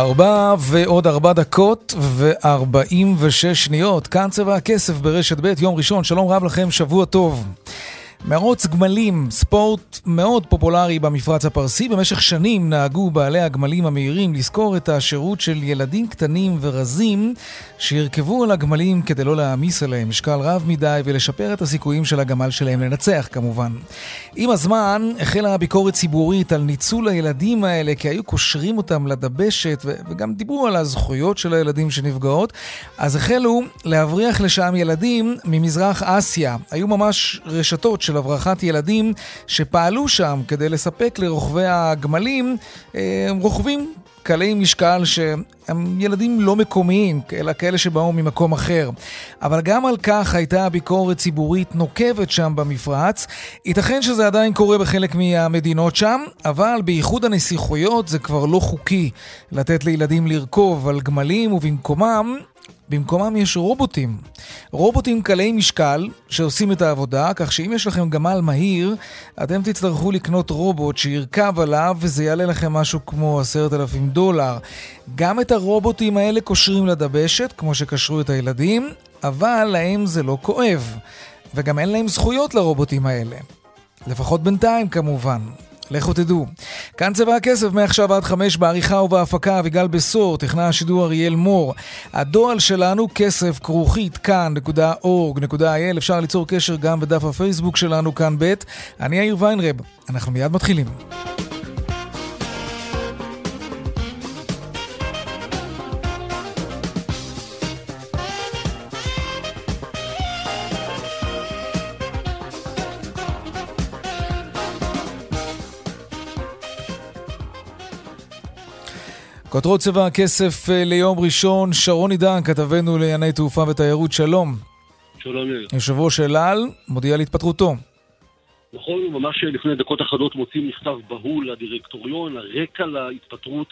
ארבע ועוד ארבע דקות וארבעים ושש שניות. כאן צבע הכסף ברשת ב', יום ראשון. שלום רב לכם, שבוע טוב. מרוץ גמלים, ספורט מאוד פופולרי במפרץ הפרסי. במשך שנים נהגו בעלי הגמלים המהירים לזכור את השירות של ילדים קטנים ורזים שירכבו על הגמלים כדי לא להעמיס עליהם משקל רב מדי ולשפר את הסיכויים של הגמל שלהם לנצח כמובן. עם הזמן החלה הביקורת ציבורית על ניצול הילדים האלה כי היו קושרים אותם לדבשת וגם דיברו על הזכויות של הילדים שנפגעות. אז החלו להבריח לשם ילדים ממזרח אסיה. היו ממש רשתות של הברחת ילדים שפעלו שם כדי לספק לרוכבי הגמלים אה, רוכבים קלי משקל שהם ילדים לא מקומיים, אלא כאלה שבאו ממקום אחר. אבל גם על כך הייתה ביקורת ציבורית נוקבת שם במפרץ. ייתכן שזה עדיין קורה בחלק מהמדינות שם, אבל באיחוד הנסיכויות זה כבר לא חוקי לתת לילדים לרכוב על גמלים, ובמקומם במקומם יש רובוטים. רובוטים קלי משקל שעושים את העבודה, כך שאם יש לכם גמל מהיר, אתם תצטרכו לקנות רובוט שירכב עליו וזה יעלה לכם משהו כמו עשרת אלפים דולר. גם את הרובוטים האלה קושרים לדבשת, כמו שקשרו את הילדים, אבל להם זה לא כואב. וגם אין להם זכויות לרובוטים האלה. לפחות בינתיים כמובן. לכו תדעו. כאן צבע הכסף מעכשיו עד חמש בעריכה ובהפקה אביגל בשור, תכנן השידור אריאל מור. הדואל שלנו כסף כרוכית כאן.org.il אפשר ליצור קשר גם בדף הפייסבוק שלנו כאן ב'. אני יאיר ויינרב, אנחנו מיד מתחילים. כותרות צבע הכסף אה, ליום ראשון, שרון עידן, כתבנו לענייני תעופה ותיירות, שלום. שלום יאיר. יושב ראש אל על מודיע על התפטרותו. נכון, ממש לפני דקות אחדות מוצאים מכתב בהול לדירקטוריון, הרקע להתפטרות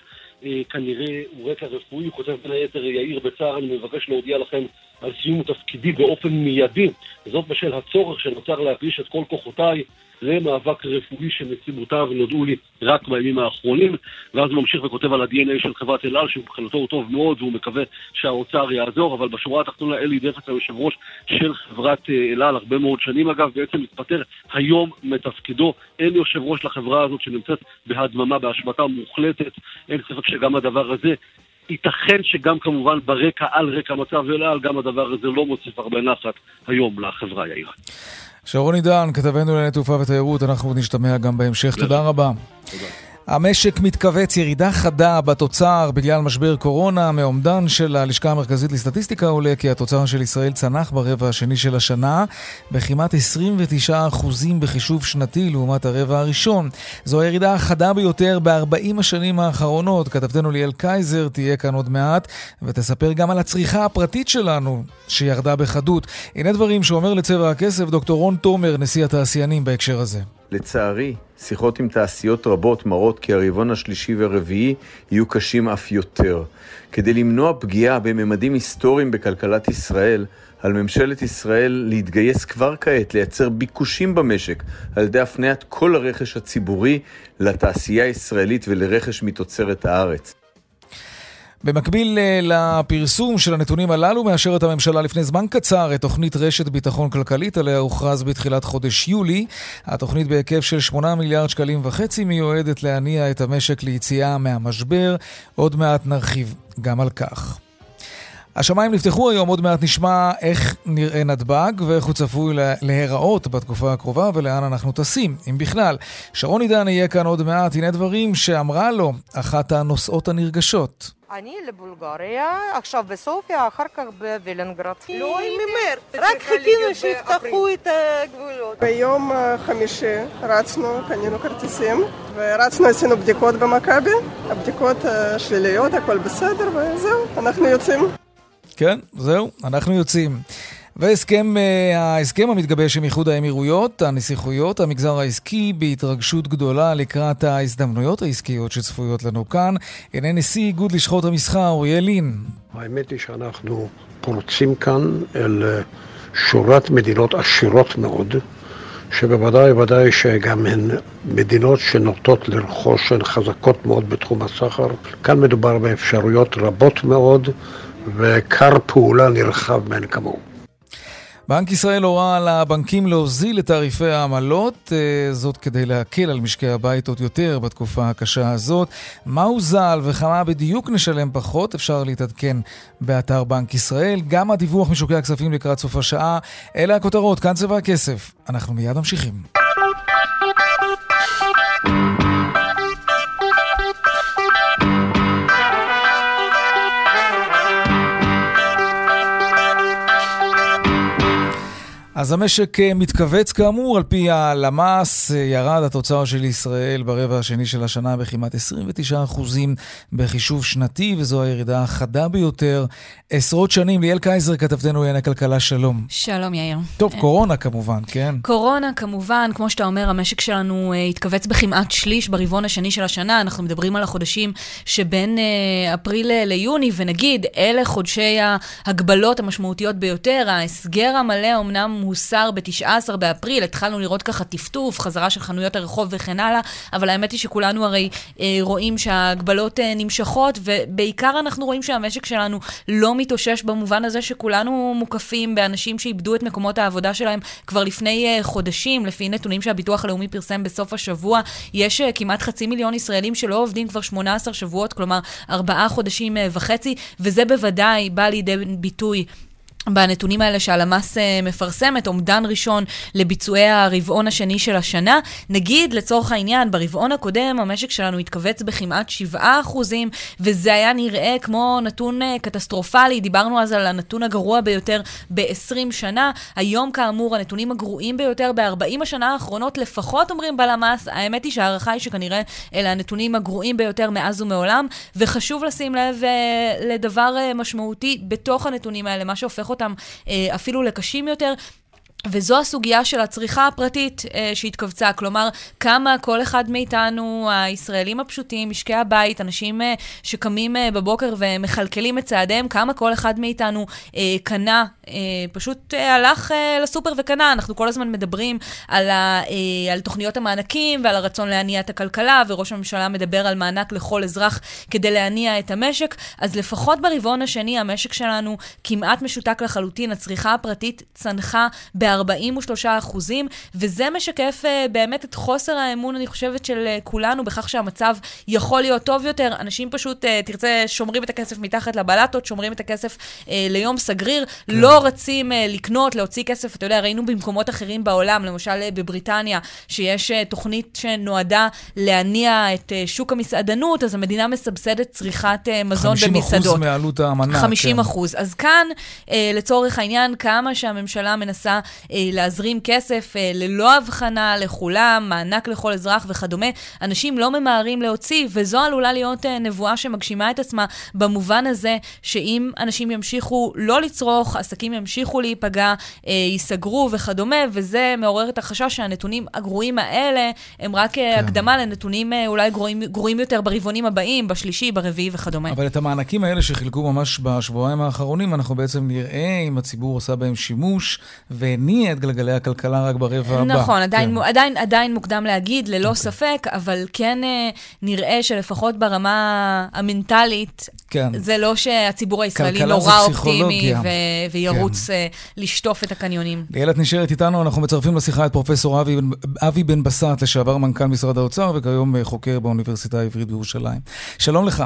אה, כנראה הוא רקע רפואי, הוא כותב בין היתר יאיר בצער, אני מבקש להודיע לכם על סיום תפקידי באופן מיידי, וזאת בשל הצורך שנוצר להקדיש את כל כוחותיי למאבק רפואי שנסיבותיו נודעו לי רק בימים האחרונים, ואז הוא ממשיך וכותב על ה-DNA של חברת אל על, שמבחינתו הוא טוב מאוד והוא מקווה שהאוצר יעזור, אבל בשורה התחתונה אלי דפק, היושב ראש של חברת אה, אל על, הרבה מאוד שנים. אגב, בעצם מתפטר היום מתפקידו. אין יושב ראש לחברה הזאת שנמצאת בהדממה, בהשבתה מוחלטת, אין ספק שגם הדבר הזה ייתכן שגם כמובן ברקע, על רקע מצב אל על, גם הדבר הזה לא מוסיף הרבה נחת היום לחברה, יאיר. שרון עידן, כתבנו לענייני תעופה ותיירות, אנחנו נשתמע גם בהמשך. תודה רבה. תודה. המשק מתכווץ ירידה חדה בתוצר בגלל משבר קורונה. מאומדן של הלשכה המרכזית לסטטיסטיקה עולה כי התוצר של ישראל צנח ברבע השני של השנה בכמעט 29% בחישוב שנתי לעומת הרבע הראשון. זו הירידה החדה ביותר ב-40 השנים האחרונות. כתבתנו ליאל קייזר תהיה כאן עוד מעט ותספר גם על הצריכה הפרטית שלנו שירדה בחדות. הנה דברים שאומר לצבע הכסף דוקטור רון תומר, נשיא התעשיינים בהקשר הזה. לצערי, שיחות עם תעשיות רבות מראות כי הרבעון השלישי והרביעי יהיו קשים אף יותר. כדי למנוע פגיעה בממדים היסטוריים בכלכלת ישראל, על ממשלת ישראל להתגייס כבר כעת לייצר ביקושים במשק על ידי הפניית כל הרכש הציבורי לתעשייה הישראלית ולרכש מתוצרת הארץ. במקביל אה, לפרסום של הנתונים הללו, מאשרת הממשלה לפני זמן קצר את תוכנית רשת ביטחון כלכלית, עליה הוכרז בתחילת חודש יולי. התוכנית בהיקף של 8 מיליארד שקלים וחצי מיועדת להניע את המשק ליציאה מהמשבר. עוד מעט נרחיב גם על כך. השמיים נפתחו היום, עוד מעט נשמע איך נראה נתב"ג ואיך הוא צפוי להיראות בתקופה הקרובה ולאן אנחנו טסים, אם בכלל. שרון עידן יהיה כאן עוד מעט, הנה דברים שאמרה לו אחת הנושאות הנרגשות. אני לבולגריה, עכשיו בסופיה, אחר כך בווילנגרד. לא ממרץ. רק חיכינו שיפתחו את הגבולות. ביום חמישי רצנו, קנינו כרטיסים, ורצנו, עשינו בדיקות במכבי, הבדיקות שליליות, הכל בסדר, וזהו, אנחנו יוצאים. כן, זהו, אנחנו יוצאים. וההסכם ההסכם המתגבש עם איחוד האמירויות, הנסיכויות, המגזר העסקי בהתרגשות גדולה לקראת ההזדמנויות העסקיות שצפויות לנו כאן. הנה נשיא איגוד לשכות המסחר, אוריאל לין. האמת היא שאנחנו פורצים כאן אל שורת מדינות עשירות מאוד, שבוודאי ודאי שגם הן מדינות שנוטות לרכוש, הן חזקות מאוד בתחום הסחר. כאן מדובר באפשרויות רבות מאוד וכר פעולה נרחב מאין כמוהו. בנק ישראל הורה על הבנקים להוזיל את תעריפי העמלות, זאת כדי להקל על משקי הבית עוד יותר בתקופה הקשה הזאת. מה הוזל וכמה בדיוק נשלם פחות, אפשר להתעדכן באתר בנק ישראל. גם הדיווח משוקי הכספים לקראת סוף השעה. אלה הכותרות, כאן צבע הכסף. אנחנו מיד ממשיכים. אז המשק מתכווץ כאמור, על פי הלמ"ס ירד התוצר של ישראל ברבע השני של השנה בכמעט 29% בחישוב שנתי, וזו הירידה החדה ביותר עשרות שנים. ליאל קייזר, כתבתנו לענייני כלכלה, שלום. שלום יאיר. טוב, קורונה כמובן, כן. קורונה כמובן, כמו שאתה אומר, המשק שלנו התכווץ בכמעט שליש ברבעון השני של השנה. אנחנו מדברים על החודשים שבין אפריל ליוני, ונגיד, אלה חודשי ההגבלות המשמעותיות ביותר. ההסגר המלא אמנם הוסר ב-19 באפריל, התחלנו לראות ככה טפטוף, חזרה של חנויות הרחוב וכן הלאה, אבל האמת היא שכולנו הרי אה, רואים שההגבלות אה, נמשכות, ובעיקר אנחנו רואים שהמשק שלנו לא מתאושש במובן הזה שכולנו מוקפים באנשים שאיבדו את מקומות העבודה שלהם כבר לפני אה, חודשים, לפי נתונים שהביטוח הלאומי פרסם בסוף השבוע, יש אה, כמעט חצי מיליון ישראלים שלא עובדים כבר 18 שבועות, כלומר ארבעה חודשים אה, וחצי, וזה בוודאי בא לידי ביטוי. בנתונים האלה שהלמ"ס מפרסמת, אומדן ראשון לביצועי הרבעון השני של השנה. נגיד, לצורך העניין, ברבעון הקודם המשק שלנו התכווץ בכמעט 7%, וזה היה נראה כמו נתון קטסטרופלי. דיברנו אז על הנתון הגרוע ביותר ב-20 שנה. היום, כאמור, הנתונים הגרועים ביותר ב-40 השנה האחרונות, לפחות אומרים בלמ"ס. האמת היא שההערכה היא שכנראה אלה הנתונים הגרועים ביותר מאז ומעולם, וחשוב לשים לב לדבר משמעותי בתוך הנתונים האלה, מה שהופך אותם אפילו לקשים יותר. וזו הסוגיה של הצריכה הפרטית אה, שהתכווצה, כלומר, כמה כל אחד מאיתנו, הישראלים הפשוטים, משקי הבית, אנשים אה, שקמים אה, בבוקר ומכלכלים את צעדיהם, כמה כל אחד מאיתנו אה, קנה, אה, פשוט אה, הלך אה, לסופר וקנה. אנחנו כל הזמן מדברים על, ה, אה, על תוכניות המענקים ועל הרצון להניע את הכלכלה, וראש הממשלה מדבר על מענק לכל אזרח כדי להניע את המשק, אז לפחות ברבעון השני המשק שלנו כמעט משותק לחלוטין, הצריכה הפרטית צנחה ב... 43 אחוזים, וזה משקף uh, באמת את חוסר האמון, אני חושבת, של uh, כולנו בכך שהמצב יכול להיות טוב יותר. אנשים פשוט, uh, תרצה, שומרים את הכסף מתחת לבלטות, שומרים את הכסף uh, ליום סגריר, כן. לא רצים uh, לקנות, להוציא כסף. אתה יודע, ראינו במקומות אחרים בעולם, למשל uh, בבריטניה, שיש uh, תוכנית שנועדה להניע את uh, שוק המסעדנות, אז המדינה מסבסדת צריכת uh, מזון 50 במסעדות. 50% מעלות המנה. 50 כן. אחוז. אז כאן, uh, לצורך העניין, כמה שהממשלה מנסה להזרים כסף ללא הבחנה לכולם, מענק לכל אזרח וכדומה. אנשים לא ממהרים להוציא, וזו עלולה להיות נבואה שמגשימה את עצמה במובן הזה שאם אנשים ימשיכו לא לצרוך, עסקים ימשיכו להיפגע, ייסגרו וכדומה, וזה מעורר את החשש שהנתונים הגרועים האלה הם רק כן. הקדמה לנתונים אולי גרועים, גרועים יותר ברבעונים הבאים, בשלישי, ברביעי וכדומה. אבל את המענקים האלה שחילקו ממש בשבועיים האחרונים, אנחנו בעצם נראה אם הציבור עושה בהם שימוש והניע את גלגלי הכלכלה רק ברבע הבא. נכון, עדיין, כן. עדיין, עדיין מוקדם להגיד, ללא okay. אוקיי. ספק, אבל כן אה, נראה שלפחות ברמה המנטלית, כן. זה לא שהציבור הישראלי נורא אופטימי ו- וירוץ כן. אה, לשטוף את הקניונים. ליאל, את נשארת איתנו, אנחנו מצרפים לשיחה את פרופסור אבי, אבי בן בסט, לשעבר מנכ"ל משרד האוצר וכיום חוקר באוניברסיטה העברית בירושלים. שלום לך.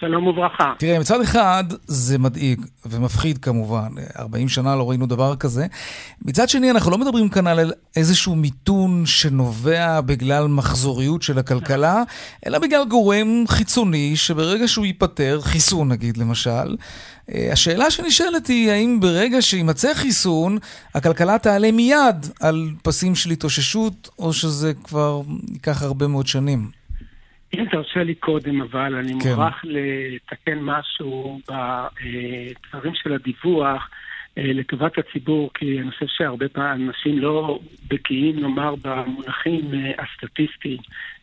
שלום וברכה. תראה, מצד אחד זה מדאיג ומפחיד כמובן, 40 שנה לא ראינו דבר כזה. מצד שני, אנחנו לא מדברים כאן על איזשהו מיתון שנובע בגלל מחזוריות של הכלכלה, אלא בגלל גורם חיצוני שברגע שהוא ייפטר, חיסון נגיד למשל, אה, השאלה שנשאלת היא, האם ברגע שימצא חיסון, הכלכלה תעלה מיד על פסים של התאוששות, או שזה כבר ייקח הרבה מאוד שנים? אם תרשה לי קודם, אבל אני כן. מוכרח לתקן משהו בדברים של הדיווח אה, לטובת הציבור, כי אני חושב שהרבה פעמים אנשים לא בקיאים, נאמר, במונחים אה, הסטטיסטיים.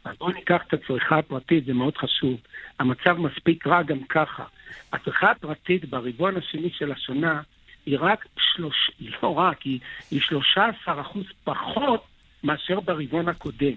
אז בואו ניקח את הצריכה הפרטית, זה מאוד חשוב. המצב מספיק רע גם ככה. הצריכה הפרטית ברבעון השני של השנה היא רק שלוש... לא רק, היא, היא 13% פחות מאשר ברבעון הקודם.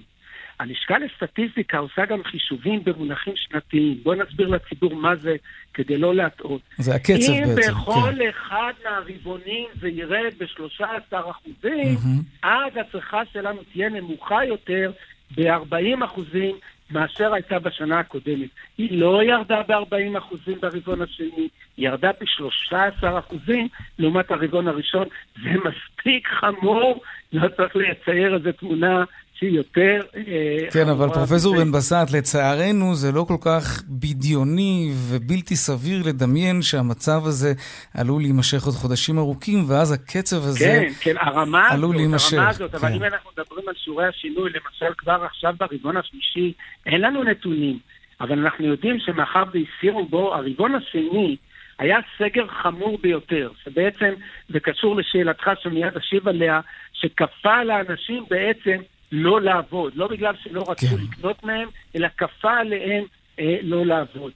הלשכה לסטטיסטיקה עושה גם חישובים במונחים שנתיים. בואו נסביר לציבור מה זה, כדי לא להטעות. זה הקצב בעצם. אם בכל כן. אחד מהרבעונים זה ירד ב-13 אחוזים, mm-hmm. אז הצריכה שלנו תהיה נמוכה יותר ב-40 אחוזים מאשר הייתה בשנה הקודמת. היא לא ירדה ב-40 אחוזים ברבעון השני, היא ירדה ב-13 אחוזים לעומת הרבעון הראשון. זה מספיק חמור, לא צריך לצייר איזו תמונה שהיא יותר... אה, כן, אבל פרופסור בן בסט, לצערנו זה לא כל כך בדיוני ובלתי סביר לדמיין שהמצב הזה עלול להימשך עוד חודשים ארוכים, ואז הקצב הזה כן, כן, הרמה עלול להימשך. הרמה הזאת, כן. אבל אם אנחנו מדברים על שיעורי השינוי, למשל כבר עכשיו ברבעון השלישי, אין לנו נתונים, אבל אנחנו יודעים שמאחר והסירו בו, הרבעון השני, היה סגר חמור ביותר, שבעצם, זה קשור לשאלתך שמיד אשיב עליה, שכפה על האנשים בעצם לא לעבוד, לא בגלל שלא רצו כן. לקנות מהם, אלא כפה עליהם אה, לא לעבוד.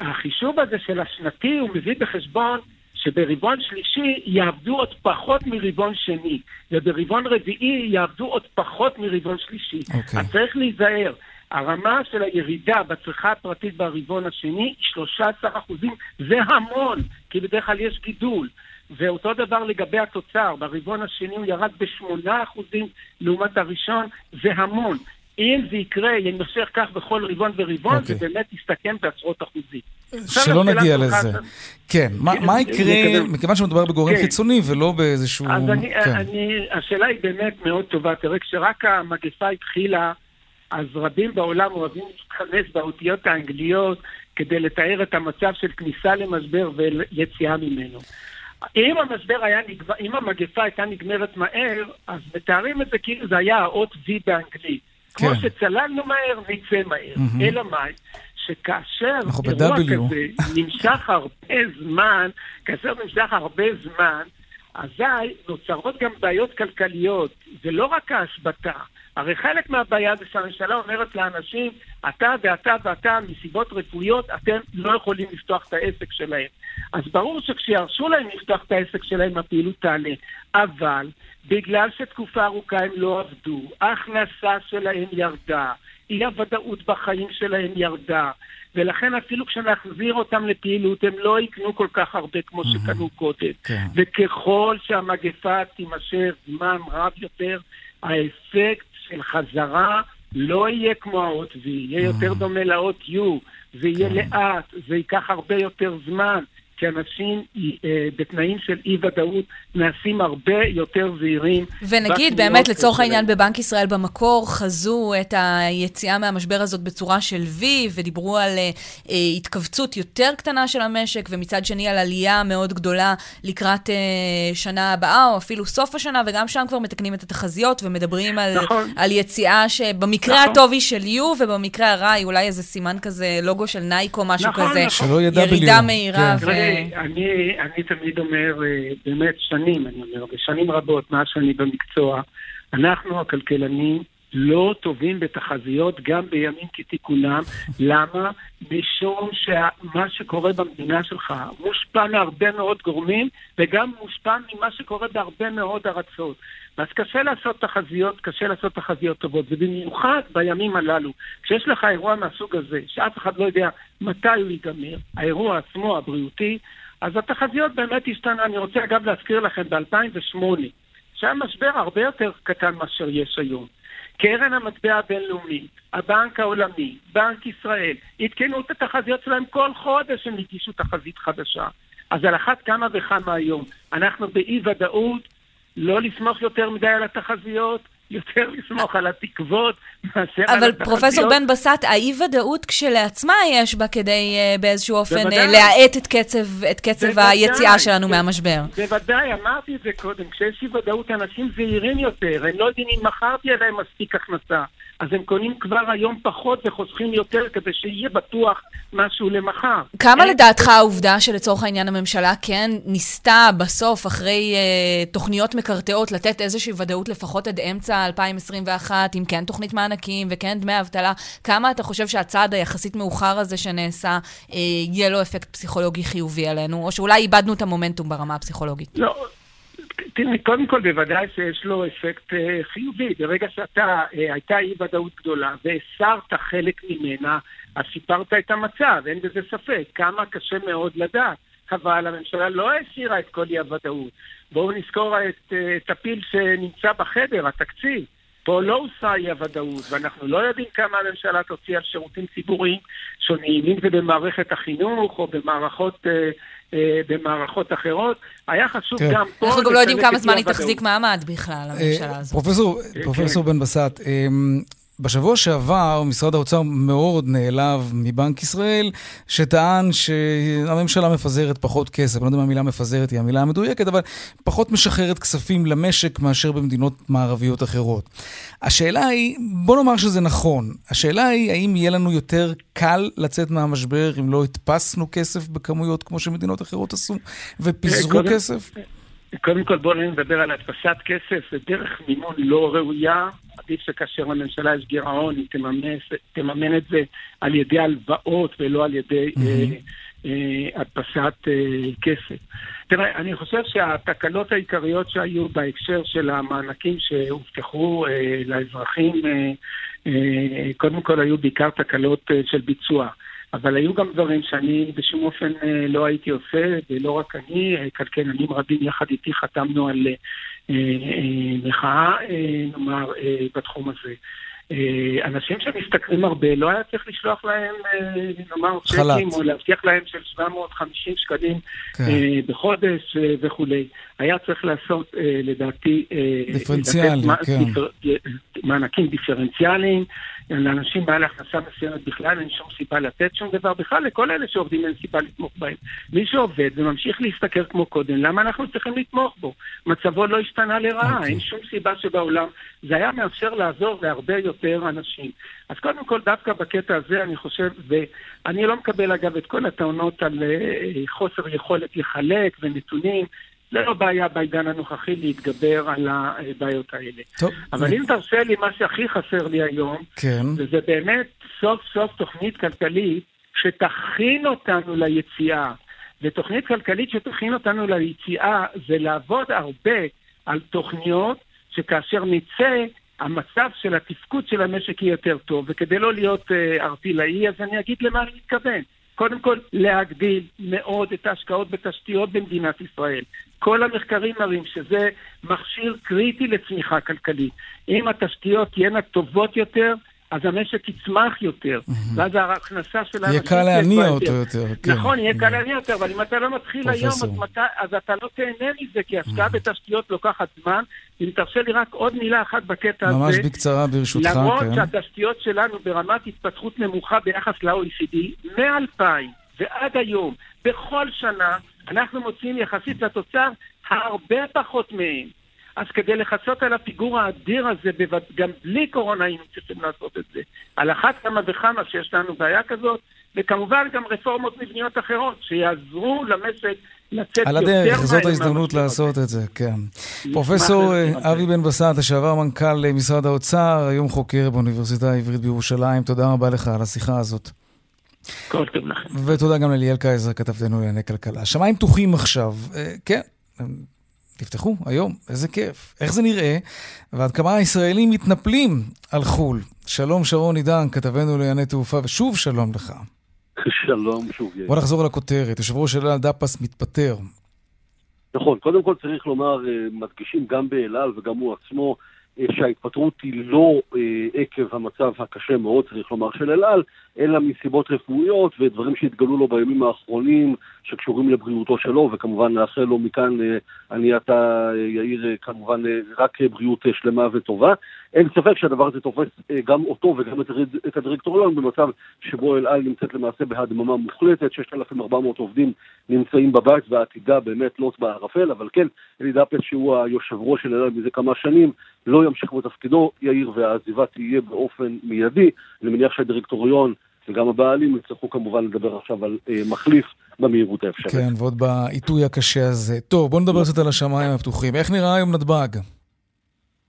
החישוב הזה של השנתי הוא מביא בחשבון שברבעון שלישי יעבדו עוד פחות מרבעון שני, וברבעון רביעי יעבדו עוד פחות מרבעון שלישי. Okay. אוקיי. אז צריך להיזהר. הרמה של הירידה בצריכה הפרטית ברבעון השני היא 13 אחוזים, זה המון, כי בדרך כלל יש גידול. ואותו דבר לגבי התוצר, ברבעון השני הוא ירד ב-8% לעומת הראשון, זה המון. אם זה יקרה, יימשך כך בכל רבעון ורבעון, okay. זה אוקיי. באמת יסתכם בעשרות אחוזים. שלא נגיע לזה. כן, מה, מה יקרה, מכיוון שמדובר בגורם כן. חיצוני ולא באיזשהו... אז אני, כן. אני, השאלה היא באמת מאוד טובה. תראה, כשרק המגפה התחילה, אז רבים בעולם אוהבים להתכנס באותיות האנגליות כדי לתאר את המצב של כניסה למשבר ויציאה ממנו. אם המשבר היה נגמר, אם המגפה הייתה נגמרת מהר, אז מתארים את זה כאילו זה היה האות V באנגלית. כן. כמו שצללנו מהר, נצא מהר. Mm-hmm. אלא מאי? שכאשר אירוע כזה נמשך הרבה זמן, כאשר נמשך הרבה זמן, אזי נוצרות גם בעיות כלכליות, זה לא רק ההשבתה. הרי חלק מהבעיה זה שהממשלה אומרת לאנשים, אתה ואתה ואתה, מסיבות רפואיות, אתם לא יכולים לפתוח את העסק שלהם. אז ברור שכשירשו להם לפתוח את העסק שלהם, הפעילות תעלה. אבל בגלל שתקופה ארוכה הם לא עבדו, ההכנסה שלהם ירדה, אי הוודאות בחיים שלהם ירדה, ולכן אפילו כשנחזיר אותם לפעילות, הם לא יקנו כל כך הרבה כמו שקנו קודם. כן. וככל שהמגפה תימשך זמן רב יותר, האפקט של חזרה לא יהיה כמו האות V, יהיה יותר דומה לאות U, זה יהיה כן. לאט, זה ייקח הרבה יותר זמן. כי אנשים אה, בתנאים של אי-ודאות נעשים הרבה יותר זהירים. ונגיד, באמת, לצורך העניין, בבנק ישראל במקור חזו את היציאה מהמשבר הזאת בצורה של V, ודיברו על אה, אה, התכווצות יותר קטנה של המשק, ומצד שני על עלייה מאוד גדולה לקראת אה, שנה הבאה, או אפילו סוף השנה, וגם שם כבר מתקנים את התחזיות ומדברים על, נכון. על יציאה שבמקרה נכון. הטוב היא של U, ובמקרה הרע היא אולי איזה סימן כזה, לוגו של נייקו, משהו נכון, כזה, נכון. ירידה מהירה. כן. ו... אני, אני תמיד אומר, אה, באמת שנים, אני אומר, ושנים רבות מאז שאני במקצוע, אנחנו הכלכלנים לא טובים בתחזיות גם בימים כתיקונם. למה? משום שמה שקורה במדינה שלך מושפע מהרבה מאוד גורמים וגם מושפע ממה שקורה בהרבה מאוד ארצות. אז קשה לעשות תחזיות, קשה לעשות תחזיות טובות, ובמיוחד בימים הללו, כשיש לך אירוע מהסוג הזה, שאף אחד לא יודע מתי הוא ייגמר, האירוע עצמו הבריאותי, אז התחזיות באמת השתנה. אני רוצה אגב להזכיר לכם, ב-2008, שהיה משבר הרבה יותר קטן מאשר יש היום. קרן המטבע הבינלאומי, הבנק העולמי, בנק ישראל, עדכנו את התחזיות שלהם כל חודש הם הגישו תחזית חדשה. אז על אחת כמה וכמה היום. אנחנו באי ודאות, לא לסמוך יותר מדי על התחזיות, יותר לסמוך על התקוות מאשר על התחזיות. אבל פרופסור בן בסט, האי-ודאות כשלעצמה יש בה כדי uh, באיזשהו אופן uh, להאט את קצב, את קצב בוודאי, היציאה שלנו מהמשבר. בוודאי, אמרתי את זה קודם, כשיש אי-ודאות אנשים זהירים יותר, הם לא יודעים אם מחר תהיה להם מספיק הכנסה. אז הם קונים כבר היום פחות וחוסכים יותר כדי שיהיה בטוח משהו למחר. כמה אין- לדעתך העובדה שלצורך העניין הממשלה כן ניסתה בסוף, אחרי אה, תוכניות מקרטעות, לתת איזושהי ודאות לפחות עד אמצע 2021, עם כן תוכנית מענקים וכן דמי אבטלה, כמה אתה חושב שהצעד היחסית מאוחר הזה שנעשה, אה, יהיה לו אפקט פסיכולוגי חיובי עלינו, או שאולי איבדנו את המומנטום ברמה הפסיכולוגית? לא, תראי, קודם כל בוודאי שיש לו אפקט אה, חיובי. ברגע שאתה, אה, הייתה אי ודאות גדולה והסרת חלק ממנה, אז שיפרת את המצב, אין בזה ספק. כמה קשה מאוד לדעת. אבל הממשלה לא הסירה את כל אי הוודאות. בואו נזכור את, אה, את הפיל שנמצא בחדר, התקציב. פה לא הוסרה אי הוודאות, ואנחנו לא יודעים כמה הממשלה תוציא על שירותים ציבוריים שונים, אם זה במערכת החינוך או במערכות, אה, אה, במערכות אחרות. היה חשוב כן. גם פה... אנחנו גם לא יודעים כמה זמן היא. תחזיק מעמד בכלל, הממשלה אה, הזאת. פרופסור, כן. פרופסור בן בסט, אמ, בשבוע שעבר משרד האוצר מאוד נעלב מבנק ישראל, שטען שהממשלה מפזרת פחות כסף. אני לא יודע אם המילה מפזרת היא המילה המדויקת, אבל פחות משחררת כספים למשק מאשר במדינות מערביות אחרות. השאלה היא, בוא נאמר שזה נכון. השאלה היא, האם יהיה לנו יותר קל לצאת מהמשבר אם לא הדפסנו כסף בכמויות כמו שמדינות אחרות עשו, ופיזרו כסף? קודם כל בואו נדבר על הדפסת כסף, זה דרך מימון לא ראויה. עדיף שכאשר לממשלה יש גירעון, היא תממן, תממן את זה על ידי הלוואות ולא על ידי אה, אה, הדפסת אה, כסף. תראה, אני חושב שהתקלות העיקריות שהיו בהקשר של המענקים שהובטחו אה, לאזרחים, אה, אה, קודם כל היו בעיקר תקלות אה, של ביצוע. אבל היו גם דברים שאני בשום אופן אה, לא הייתי עושה, ולא רק אני, אה, כלכלנים רבים יחד איתי חתמנו על אה, אה, מחאה, אה, נאמר, בתחום הזה. אנשים שמשתכרים הרבה, לא היה צריך לשלוח להם, נאמר, חל"ת. צ'קים, או להבטיח להם של 750 שקלים כן. בחודש וכולי. היה צריך לעשות, לדעתי, דיפרנציאלי, כן. דיפר- מענקים דיפרנציאליים. לאנשים בעלי הכנסה מסוימת בכלל אין שום סיבה לתת שום דבר. בכלל, לכל אלה שעובדים אין סיבה לתמוך בהם. מי שעובד וממשיך להשתכר כמו קודם, למה אנחנו צריכים לתמוך בו? מצבו לא השתנה לרעה, אוקיי. אין שום סיבה שבעולם. זה היה מאפשר לעזור להרבה יותר אנשים. אז קודם כל, דווקא בקטע הזה, אני חושב, ואני לא מקבל אגב את כל הטענות על אה, חוסר יכולת לחלק ונתונים. זה לא בעיה בעידן הנוכחי להתגבר על הבעיות האלה. טוב. אבל אם תרשה לי, מה שהכי חסר לי היום, כן. וזה באמת סוף סוף תוכנית כלכלית שתכין אותנו ליציאה. ותוכנית כלכלית שתכין אותנו ליציאה זה לעבוד הרבה על תוכניות שכאשר נצא, המצב של התפקוד של המשק יהיה יותר טוב. וכדי לא להיות אה, ערטילאי, אז אני אגיד למה אני מתכוון. קודם כל, להגדיל מאוד את ההשקעות בתשתיות במדינת ישראל. כל המחקרים מראים שזה מכשיר קריטי לצמיחה כלכלית. אם התשתיות תהיינה טובות יותר, אז המשק יצמח יותר, ואז ההכנסה של יהיה האנשים קל תהיה להניע אותו יותר. כן. נכון, יהיה קל להניע יותר, אבל אם אתה לא מתחיל היום. אז אתה לא תהנה מזה, כי השקעה בתשתיות לוקחת זמן. אם תרשה לי רק עוד מילה אחת בקטע הזה. ממש בקצרה ברשותך, למרות כן. שהתשתיות שלנו ברמת התפתחות נמוכה ביחס ל-OECD, מ-2000 ועד היום, בכל שנה, אנחנו מוצאים יחסית לתוצר הרבה פחות מהם. אז כדי לכסות על הפיגור האדיר הזה. גם בלי קורונה היינו צריכים לעשות את זה. על אחת כמה וכמה שיש לנו בעיה כזאת, וכמובן גם רפורמות מבניות אחרות, שיעזרו למשק לצאת על הדרך, זאת ההזדמנות. לעשות את זה, כן. פרופסור אה, אבי בן בסט, לשעבר מנכ"ל אה, משרד האוצר, היום חוקר באוניברסיטה העברית בירושלים, תודה רבה לך על השיחה הזאת. כל טוב לכם. ותודה גם לליאל קייזר, כתבתנו לענייני כלכלה. שמיים פתוחים עכשיו, אה, כן, תפתחו היום, איזה כיף. איך זה נראה, ועד כמה הישראלים מתנפלים על חו"ל. שלום שרון עידן, כתבנו לענייני תעופה, ושוב שלום לך. שלום שוב. בוא נחזור לכותרת. יושב ראש אל על דפס מתפטר. נכון, קודם כל צריך לומר, אה, מדגישים גם באלעל וגם הוא עצמו, אה, שההתפטרות היא לא אה, עקב המצב הקשה מאוד, צריך לומר, של אלעל, אלא מסיבות רפואיות ודברים שהתגלו לו בימים האחרונים שקשורים לבריאותו שלו, וכמובן נאחל לו מכאן, אה, אני אתה, יאיר, כמובן רק בריאות שלמה וטובה. אין ספק שהדבר הזה תופס גם אותו וגם את הדירקטוריון במצב שבו אלעל נמצאת למעשה בהדממה מוחלטת, 6,400 עובדים נמצאים בבית והעתידה באמת לוט בערפל, אבל כן, אלי דפס שהוא היושב ראש של אלעל מזה כמה שנים, לא ימשיך בתפקידו, יאיר, והעזיבה תהיה באופן מיידי. אני מניח שהדירקטוריון וגם הבעלים יצטרכו כמובן לדבר עכשיו על אה, מחליף במהירות האפשרית. כן, ועוד בעיתוי הקשה הזה. טוב, בוא נדבר קצת על השמיים הפתוחים. איך נראה היום נתב"ג?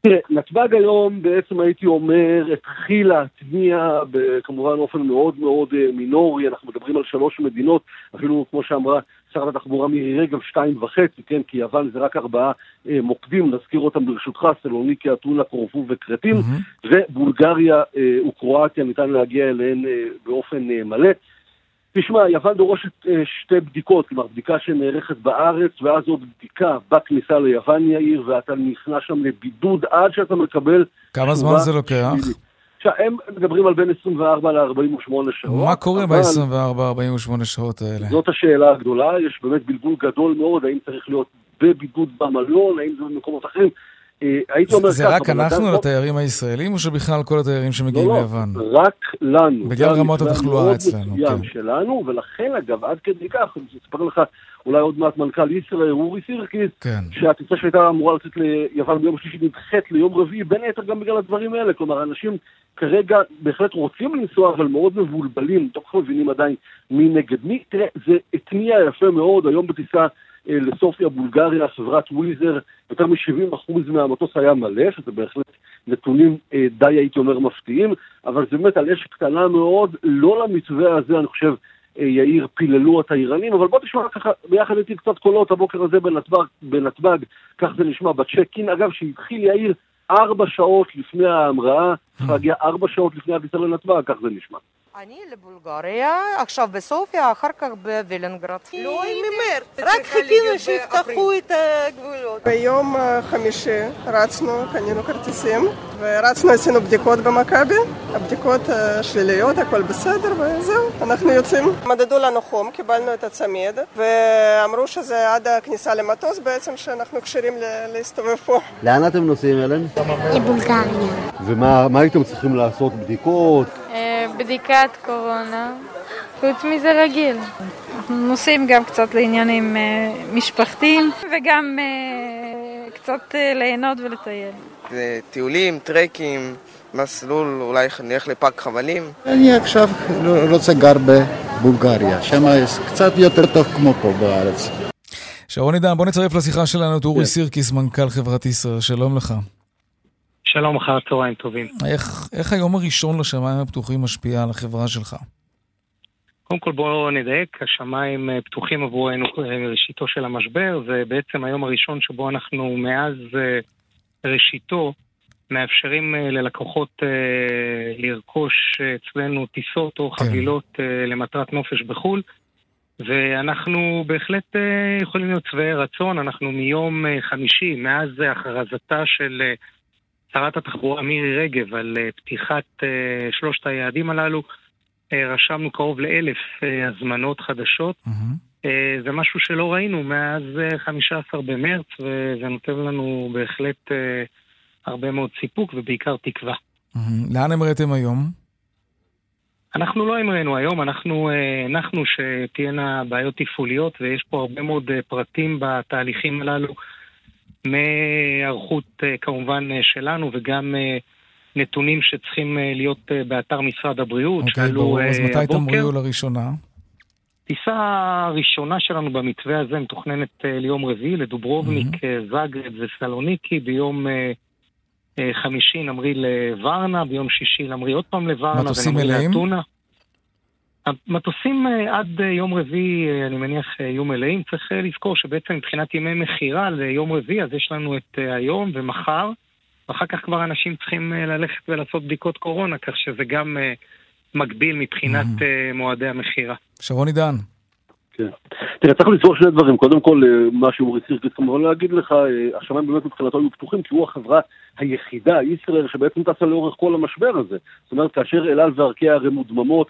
תראה, נתב"ג היום בעצם הייתי אומר התחיל להטמיע כמובן באופן מאוד מאוד אה, מינורי, אנחנו מדברים על שלוש מדינות, אפילו כמו שאמרה שרת התחבורה מירי רגב, שתיים וחצי, כן, כי יוון זה רק ארבעה אה, מוקדים, נזכיר אותם ברשותך, סלוניקי, אתונה, קורפו וקרטים, mm-hmm. ובולגריה אה, וקרואטיה ניתן להגיע אליהן אה, באופן אה, מלא. תשמע, יוון דורשת אה, שתי בדיקות, כלומר בדיקה שנערכת בארץ, ואז עוד בדיקה בכניסה ליוון, יאיר, ואתה נכנס שם לבידוד עד שאתה מקבל... כמה זמן זה לוקח? עכשיו, הם מדברים על בין 24 ל-48 שעות. מה קורה ב-24-48 שעות האלה? זאת השאלה הגדולה, יש באמת בלבול גדול מאוד, האם צריך להיות בבידוד במלון, האם זה במקומות אחרים. אה, הייתי אומר ככה... זה רק אנחנו לתיירים הישראלים, או שבכלל כל התיירים שמגיעים לא, ליוון? לא, רק לנו. בגלל רמות התחלואה אצלנו, כן. שלנו, ולכן אגב, עד כדי כך, אני אספר לך, אולי עוד מעט מנכ"ל ישראל, אורי סירקיס, כן. שהטיסה שהייתה אמורה לצאת ליוון ביום שלישי נדחית ליום רביעי, בין היתר גם בגלל הדברים האלה. כלומר, אנשים כרגע בהחלט רוצים לנסוע, אבל מאוד מבולבלים, תוך מבינים עדיין מי נגד מי. תראה, זה הטמיע יפה מאוד, היום בטיסה... אה, לסופיה, בולגריה, חברת וויזר, יותר מ-70% מהמטוס היה מלא, שזה בהחלט נתונים אה, די, הייתי אומר, מפתיעים, אבל זה באמת על אש קטנה מאוד, לא למתווה הזה, אני חושב, יאיר פיללו את האיראנים, אבל בוא תשמע ככה, ביחד איתי קצת קולות הבוקר הזה בנתב"ג, בנתב"ג, כך זה נשמע, בצ'ק אין, אגב, שהתחיל יאיר ארבע שעות לפני ההמראה, צריך להגיע ארבע שעות לפני הטיסה לנתב"ג, כך זה נשמע. אני לבולגריה, עכשיו בסופיה, אחר כך בווילנגרד. לא ממרץ, רק חיכינו שיפתחו את הגבולות. ביום חמישי רצנו, קנינו כרטיסים, ורצנו, עשינו בדיקות במכבי, הבדיקות שליליות, הכל בסדר, וזהו, אנחנו יוצאים. מדדו לנו חום, קיבלנו את הצמיד, ואמרו שזה עד הכניסה למטוס בעצם, שאנחנו כשירים להסתובב פה. לאן אתם נוסעים, אלן? לבולגריה. ומה הייתם צריכים לעשות? בדיקות? בדיקת קורונה. חוץ מזה רגיל. אנחנו נוסעים גם קצת לעניינים אה, משפחתיים וגם אה, קצת אה, ליהנות ולטייל. זה טיולים, טרקים, מסלול, אולי נלך לפארק חבלים. אני עכשיו רוצה גר בבולגריה, שם קצת יותר טוב כמו פה בארץ. שרון עידן, בוא נצרף לשיחה שלנו את אורי כן. סירקיס, מנכ"ל חברת ישראל, שלום לך. שלום, אחר צהריים טובים. איך, איך היום הראשון לשמיים הפתוחים משפיע על החברה שלך? קודם כל בואו נדייק, השמיים אה, פתוחים עבורנו אה, ראשיתו של המשבר, זה בעצם היום הראשון שבו אנחנו מאז אה, ראשיתו מאפשרים ללקוחות לרכוש אצלנו טיסות או כן. חבילות למטרת נופש בחו"ל. ואנחנו בהחלט יכולים להיות שבעי רצון, אנחנו מיום חמישי, מאז הכרזתה של שרת התחבורה מירי רגב על אה, פתיחת uh, שלושת היעדים הללו, uh, רשמנו קרוב לאלף הזמנות חדשות. Mm-hmm. זה משהו שלא ראינו מאז uh, 15 במרץ, וזה נותן לנו בהחלט הרבה מאוד סיפוק ובעיקר תקווה. Mm-hmm. לאן המראתם היום? אנחנו לא המראנו היום, אנחנו הנחנו שתהיינה בעיות תפעוליות ויש פה הרבה מאוד פרטים בתהליכים הללו. מהיערכות אה, כמובן אה, שלנו וגם אה, נתונים שצריכים להיות באתר משרד הבריאות. אוקיי, ברור. אז מתי תמריאו לראשונה? טיסה הראשונה שלנו במתווה הזה מתוכננת ליום רביעי לדוברובניק, mm-hmm. זאגרד וסלוניקי, ביום חמישי נמריא לוורנה, ביום שישי נמריא עוד פעם לוורנה ונמריא לאתונה. המטוסים אה, עד אה, יום רביעי, אה, אני מניח, יהיו מלאים. צריך לזכור שבעצם מבחינת ימי מכירה ליום רביעי, אז יש לנו את היום ומחר, ואחר כך כבר אנשים צריכים ללכת ולעשות בדיקות קורונה, כך שזה גם מקביל מבחינת mm-hmm. מועדי המכירה. שרון עידן. כן. תראה, צריך לזכור שני דברים. קודם כל, מה שאורי סירקיס כמובן להגיד לך, השמיים באמת מבחינתו היו פתוחים, כי הוא החברה היחידה, ישראייר, שבעצם טסה לאורך כל המשבר הזה. זאת אומרת, כאשר אל על וארקיע הרי מודממות,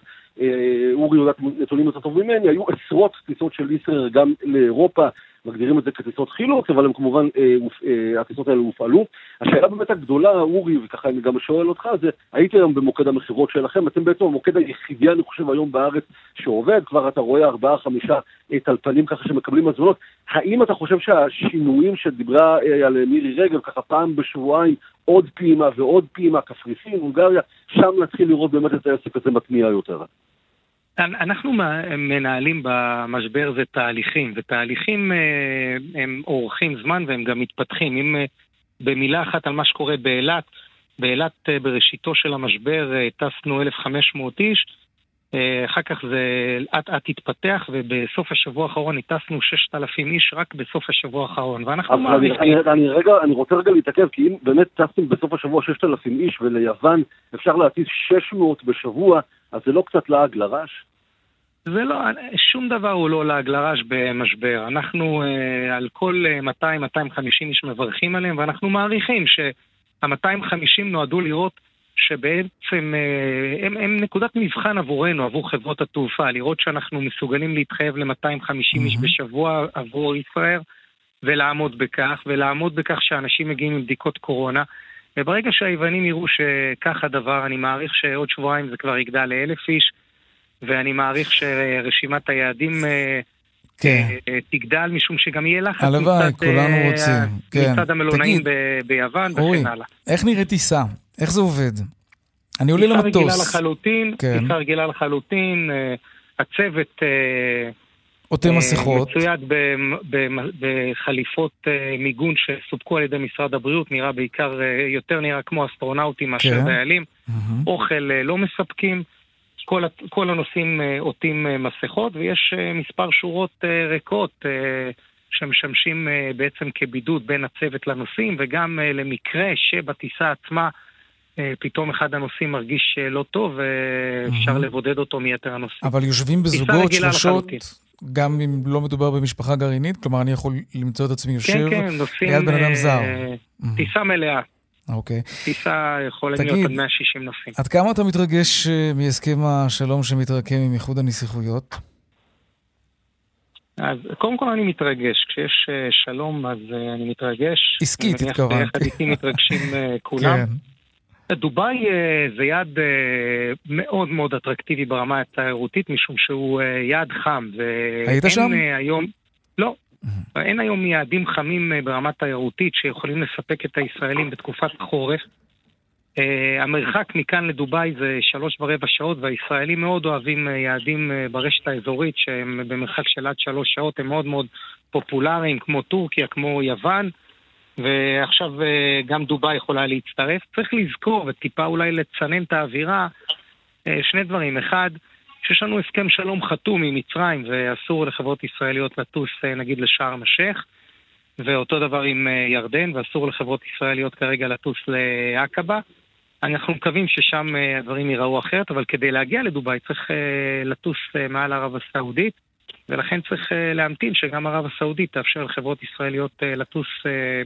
אורי יודעת נתונים יותר טוב ממני, היו עשרות טיסות של ישראייר גם לאירופה, מגדירים את זה כטיסות חילוץ, אבל הם כמובן, אה, אה, הטיסות האלה הופעלו. השאלה באמת הגדולה, אורי, וככה אני גם שואל אותך, זה הייתי היום במוקד המכירות שלכם, אתם בעצם המוקד היחידי, אני חושב, היום בארץ שעובד, כבר אתה רואה ארבעה, חמישה אה, טלפנים ככה שמקבלים הזמנות. האם אתה חושב שהשינויים שדיברה אה, על מירי רגב, ככה פעם בשבועיים, עוד פעימה ועוד פעימה, קפריסין, הונגריה, שם נתחיל לראות באמת את העסק הזה מתניע יותר? אנחנו מנהלים במשבר זה תהליכים, ותהליכים אה, הם אורכים זמן והם גם מתפתחים. אם אה, במילה אחת על מה שקורה באילת, באילת אה, בראשיתו של המשבר טסנו 1,500 איש, אחר כך זה אט אט התפתח, ובסוף השבוע האחרון הטסנו 6,000 איש רק בסוף השבוע האחרון, ואנחנו מעריכים... אני, אני, אני, רגע, אני רוצה רגע להתעכב, כי אם באמת טסתם בסוף השבוע 6,000 איש, וליוון אפשר להטיס 600 בשבוע, אז זה לא קצת לעג לרש? זה לא, שום דבר הוא לא לעג לרש במשבר. אנחנו אה, על כל 200-250 אה, איש מברכים עליהם, ואנחנו מעריכים שה-250 נועדו לראות שבעצם אה, הם, הם נקודת מבחן עבורנו, עבור חברות התעופה, לראות שאנחנו מסוגלים להתחייב ל-250 איש בשבוע עבור ישראל, ולעמוד בכך, ולעמוד בכך שאנשים מגיעים עם בדיקות קורונה. וברגע שהיוונים יראו שכך הדבר, אני מעריך שעוד שבועיים זה כבר יגדל לאלף איש, ואני מעריך שרשימת היעדים אה, כן. אה, תגדל, משום שגם יהיה לחץ הלוואי, מצד, כולנו אה, רוצים. כן. מצד המלונאים תגיד, ביוון אורי, וכן הלאה. איך נראית טיסה? איך זה עובד? אני עולה למטוס. טיסה רגילה לחלוטין, כן. טיסה רגילה לחלוטין, הצוות... עוטה מסכות. מצויד בחליפות מיגון שסופקו על ידי משרד הבריאות, נראה בעיקר, יותר נראה כמו אסטרונאוטים מאשר כן. דיילים. אוכל לא מספקים. כל, כל הנוסעים אה, עוטים אה, מסכות, ויש אה, מספר שורות ריקות שמשמשים בעצם כבידוד בין הצוות לנוסעים, וגם למקרה שבטיסה עצמה פתאום אחד הנוסעים מרגיש לא טוב, ואפשר לבודד אותו מיתר הנוסעים. אבל יושבים בזוגות, שלושות, גם אם לא מדובר במשפחה גרעינית? כלומר, אני יכול למצוא את עצמי יושב כן, כן, ליד בן אדם זר. טיסה מלאה. אוקיי. טיסה יכולה להיות עד 160 נוסעים. עד כמה אתה מתרגש אה, מהסכם השלום שמתרקם עם איחוד הנסיכויות? אז קודם כל אני מתרגש. כשיש אה, שלום אז אה, אני מתרגש. עסקית התכוונתי. אני מניח ביחד איתי מתרגשים כולם. כן. דובאי זה יעד מאוד מאוד אטרקטיבי ברמה התיירותית, משום שהוא יעד חם. היית שם? היום... לא. אין היום יעדים חמים אה, ברמה תיירותית שיכולים לספק את הישראלים בתקופת החורף. Uh, המרחק מכאן לדובאי זה שלוש ורבע שעות, והישראלים מאוד אוהבים uh, יעדים ברשת האזורית שהם במרחק של עד שלוש שעות, הם מאוד מאוד פופולריים, כמו טורקיה, כמו יוון, ועכשיו uh, גם דובאי יכולה להצטרף. צריך לזכור, וטיפה אולי לצנן את האווירה, uh, שני דברים. אחד, שיש לנו הסכם שלום חתום עם מצרים ואסור לחברות ישראליות לטוס אה, נגיד לשארם א-שייח ואותו דבר עם אה, ירדן ואסור לחברות ישראליות כרגע לטוס לעקבה. אנחנו מקווים ששם אה, הדברים ייראו אחרת, אבל כדי להגיע לדובאי צריך לטוס מעל ערב הסעודית. ולכן צריך להמתין שגם ערב הסעודית תאפשר לחברות ישראליות לטוס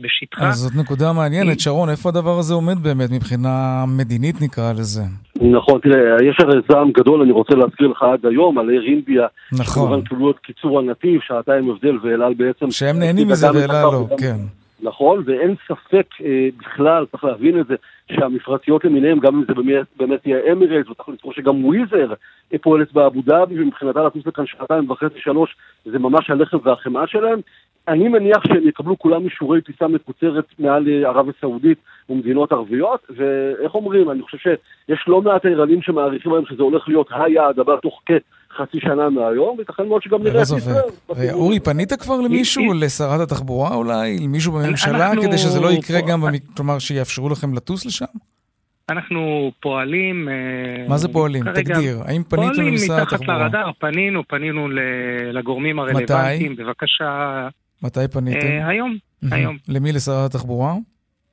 בשטחה. אז זאת נקודה מעניינת. שרון, איפה הדבר הזה עומד באמת מבחינה מדינית נקרא לזה? נכון, תראה, יש הרי זעם גדול, אני רוצה להזכיר לך עד היום, על איר אינדיה. נכון. כמובן קיבלו את קיצור הנתיב, שעתיים הבדל, ואל על בעצם... שהם נהנים מזה ואל על לא, כן. נכון, ואין ספק אה, בכלל, צריך להבין את זה, שהמפרציות למיניהם, גם אם זה באמת, באמת יהיה אמירייטס, וצריך לזכור שגם וויזר פועלת באבו דאבי, ומבחינתה לטוס לכאן שעתיים וחצי, שלוש, זה ממש הלחם והחמאה שלהם. אני מניח שהם יקבלו כולם אישורי טיסה מקוצרת מעל אה, ערב הסעודית ומדינות ערביות, ואיך אומרים, אני חושב שיש לא מעט ערנים שמעריכים היום שזה הולך להיות היעד הבא תוך כ... חצי שנה מהיום, וייתכן מאוד שגם נראה את ישראל. אורי, פנית כבר למישהו, לשרת התחבורה אולי, למישהו בממשלה, כדי שזה לא יקרה גם, כלומר, שיאפשרו לכם לטוס לשם? אנחנו פועלים... אה, מה זה פועלים? תגדיר. האם פניתם למשרד התחבורה? פועלים מתחת לרדאר, פנינו, פנינו לגורמים הרלוונטיים, בבקשה... מתי פניתם? אה, היום, היום. למי? לשרת התחבורה?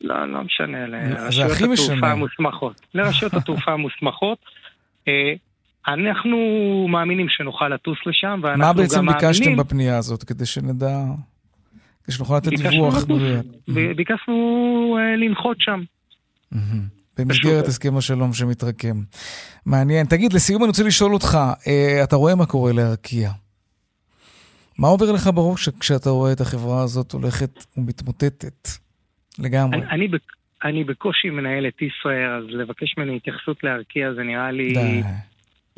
לא, לא משנה, לרשויות התעופה המוסמכות. לרשויות התעופה המוסמכות. אנחנו מאמינים שנוכל לטוס לשם, ואנחנו גם מה מאמינים... בעצם ביקשתם בפנייה הזאת, כדי שנדע, כדי שנוכל לתת דיווח מדויק? ביקשנו uh, לנחות שם. במסגרת הסכם השלום שמתרקם. מעניין. תגיד, לסיום אני רוצה לשאול אותך, אה, אתה רואה מה קורה לארקיע? מה עובר לך בראש כשאתה רואה את החברה הזאת הולכת ומתמוטטת לגמרי? אני, אני, אני בקושי מנהל את ישראל, אז לבקש ממני התייחסות לארקיע זה נראה לי די.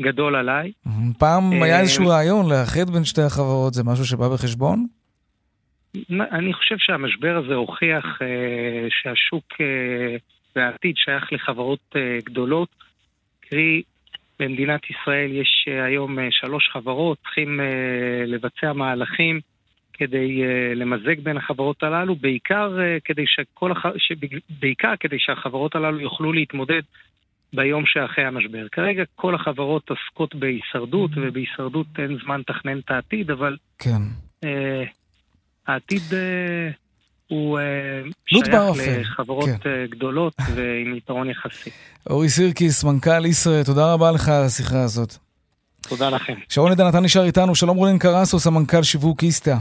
גדול עליי. פעם היה איזשהו רעיון לאחד בין שתי החברות, זה משהו שבא בחשבון? אני חושב שהמשבר הזה הוכיח אה, שהשוק אה, והעתיד שייך לחברות אה, גדולות. קרי, במדינת ישראל יש אה, היום אה, שלוש חברות, צריכים אה, לבצע מהלכים כדי למזג בין החברות הללו, בעיקר, כדי שכל הח... בעיקר כדי שהחברות הללו יוכלו להתמודד ביום שאחרי המשבר. כרגע כל החברות עסקות בהישרדות, mm-hmm. ובהישרדות אין זמן לתכנן את העתיד, אבל... כן. Uh, העתיד uh, הוא uh, שייך באופן. לחברות כן. uh, גדולות ועם יתרון יחסי. אורי סירקיס, מנכ"ל ישראל, תודה רבה לך על השיחה הזאת. תודה לכם. שרון עדן, אתה נשאר איתנו. שלום רונן קרסו, סמנכ"ל שיווק איסתא.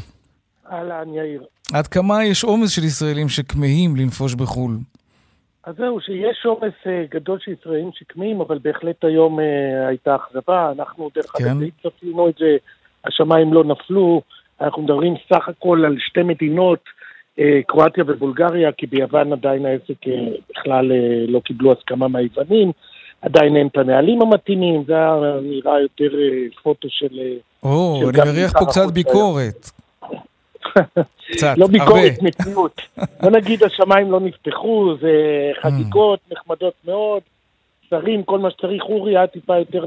אהלן, יאיר. עד כמה יש עומס של ישראלים שכמהים לנפוש בחו"ל? אז זהו, שיש עומס uh, גדול של ישראלים שכמהים, אבל בהחלט היום uh, הייתה אכזבה. אנחנו, דרך כן. אגב, די צפינו את זה, השמיים לא נפלו. אנחנו מדברים סך הכל על שתי מדינות, קרואטיה ובולגריה, כי ביוון עדיין העסק uh, בכלל uh, לא קיבלו הסכמה מהיוונים. עדיין אין את הנהלים המתאימים, זה נראה יותר פוטו של... או, של אני מריח פה קצת ביקורת. קצת, לא ביקורת, מציאות. בוא נגיד, השמיים לא נפתחו, זה חגיגות נחמדות מאוד, שרים, כל מה שצריך. אורי היה טיפה יותר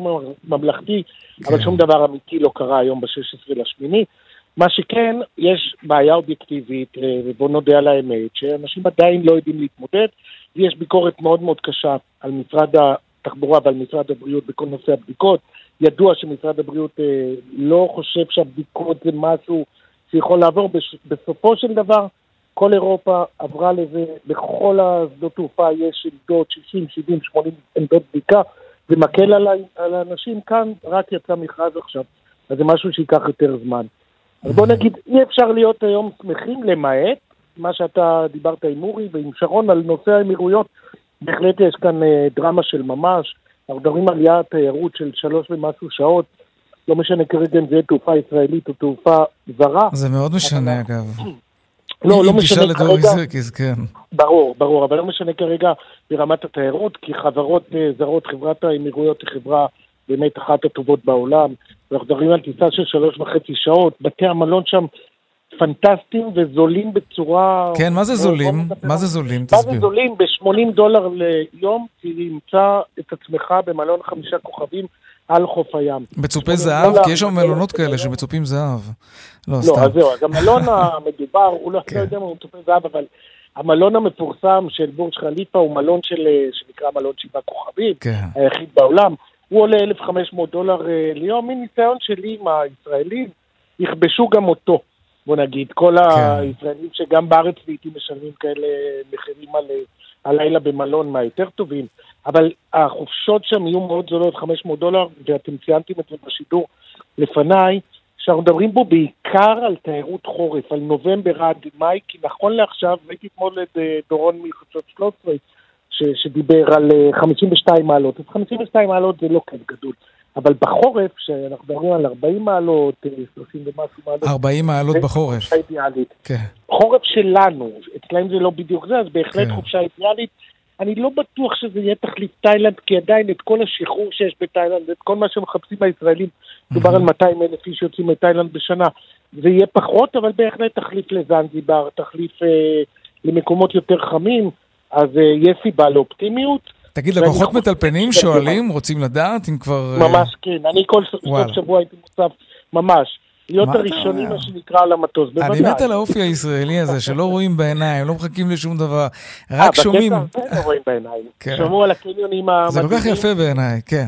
ממלכתי, אבל שום דבר אמיתי לא קרה היום ב-16 לשמיני. מה שכן, יש בעיה אובייקטיבית, ובוא נודה על האמת, שאנשים עדיין לא יודעים להתמודד, ויש ביקורת מאוד מאוד קשה על משרד התחבורה ועל משרד הבריאות בכל נושא הבדיקות. ידוע שמשרד הבריאות אה, לא חושב שהבדיקות זה משהו שיכול לעבור. בסופו של דבר, כל אירופה עברה לזה, בכל השדות תעופה יש עמדות 60, 70, 80 עמדות בדיקה, זה מקל על האנשים כאן, רק יצא מכרז עכשיו, אז זה משהו שייקח יותר זמן. אז בוא נגיד, אי אפשר להיות היום שמחים למעט מה שאתה דיברת עם אורי ועם שרון על נושא האמירויות, בהחלט יש כאן אה, דרמה של ממש, אנחנו מדברים על יעד תיירות של שלוש ומשהו שעות, לא משנה כרגע אם זה יהיה תעופה ישראלית או תעופה זרה. זה מאוד משנה אגב. לא, לא משנה כרגע. אם תשאל את אורי זרקיס, כן. ברור, ברור, אבל לא משנה כרגע ברמת התיירות, כי חברות אה, זרות, חברת האמירויות היא חברה באמת אחת הטובות בעולם. אנחנו מדברים על טיסה של שלוש וחצי שעות, בתי המלון שם פנטסטיים וזולים בצורה... כן, מה זה זולים? מה זה זולים? תסביר. מה זה זולים? ב-80 דולר ליום, תמצא את עצמך במלון חמישה כוכבים על חוף הים. מצופי זהב? כי יש שם מלונות כאלה שמצופים זהב. לא, סתם. לא, אז זהו, אז המלון המדובר, הוא לא יודע אם הוא מצופי זהב, אבל המלון המפורסם של בורג' חליפה הוא מלון שנקרא מלון שבעה כוכבים, היחיד בעולם. הוא עולה 1,500 דולר ליום, מניסיון שלי עם הישראלים, יכבשו גם אותו. בוא נגיד, כל הישראלים שגם בארץ לעיתים משלמים כאלה מחירים על הלילה במלון מהיותר טובים, אבל החופשות שם יהיו מאוד זולות, 500 דולר, ואתם ציינתם את זה בשידור לפניי, שאנחנו מדברים פה בעיקר על תיירות חורף, על נובמבר עד מאי, כי נכון לעכשיו, ראיתי אתמול את דורון מחדשות 13, ש, שדיבר על 52 מעלות, אז 52 מעלות זה לא כן גדול. אבל בחורף, שאנחנו מדברים על 40 מעלות, 30 ומשהו מעלות. 40 מעלות בחורף. חופשה אידיאלית. כן. חורף שלנו, אצלם זה לא בדיוק זה, אז בהחלט כן. חופשה אידיאלית. אני לא בטוח שזה יהיה תחליף תאילנד, כי עדיין את כל השחרור שיש בתאילנד, את כל מה שמחפשים הישראלים, מדובר על 200 אלף איש יוצאים מתאילנד בשנה. זה יהיה פחות, אבל בהחלט תחליף לזנזיבר, תחליף אה, למקומות יותר חמים, אז אה, יש סיבה לאופטימיות. תגיד, לקוחות מטלפנים שואלים, רוצים לדעת אם כבר... ממש כן, אני כל סוף שבוע הייתי מוצב, ממש. להיות הראשונים, מה שנקרא, על המטוס, בוודאי. אני מת על האופי הישראלי הזה, שלא רואים בעיניים, לא מחכים לשום דבר, רק שומעים. אה, בקטע הזה לא רואים בעיניים. שמעו על הקניונים המדהימים. זה כל כך יפה בעיניי, כן.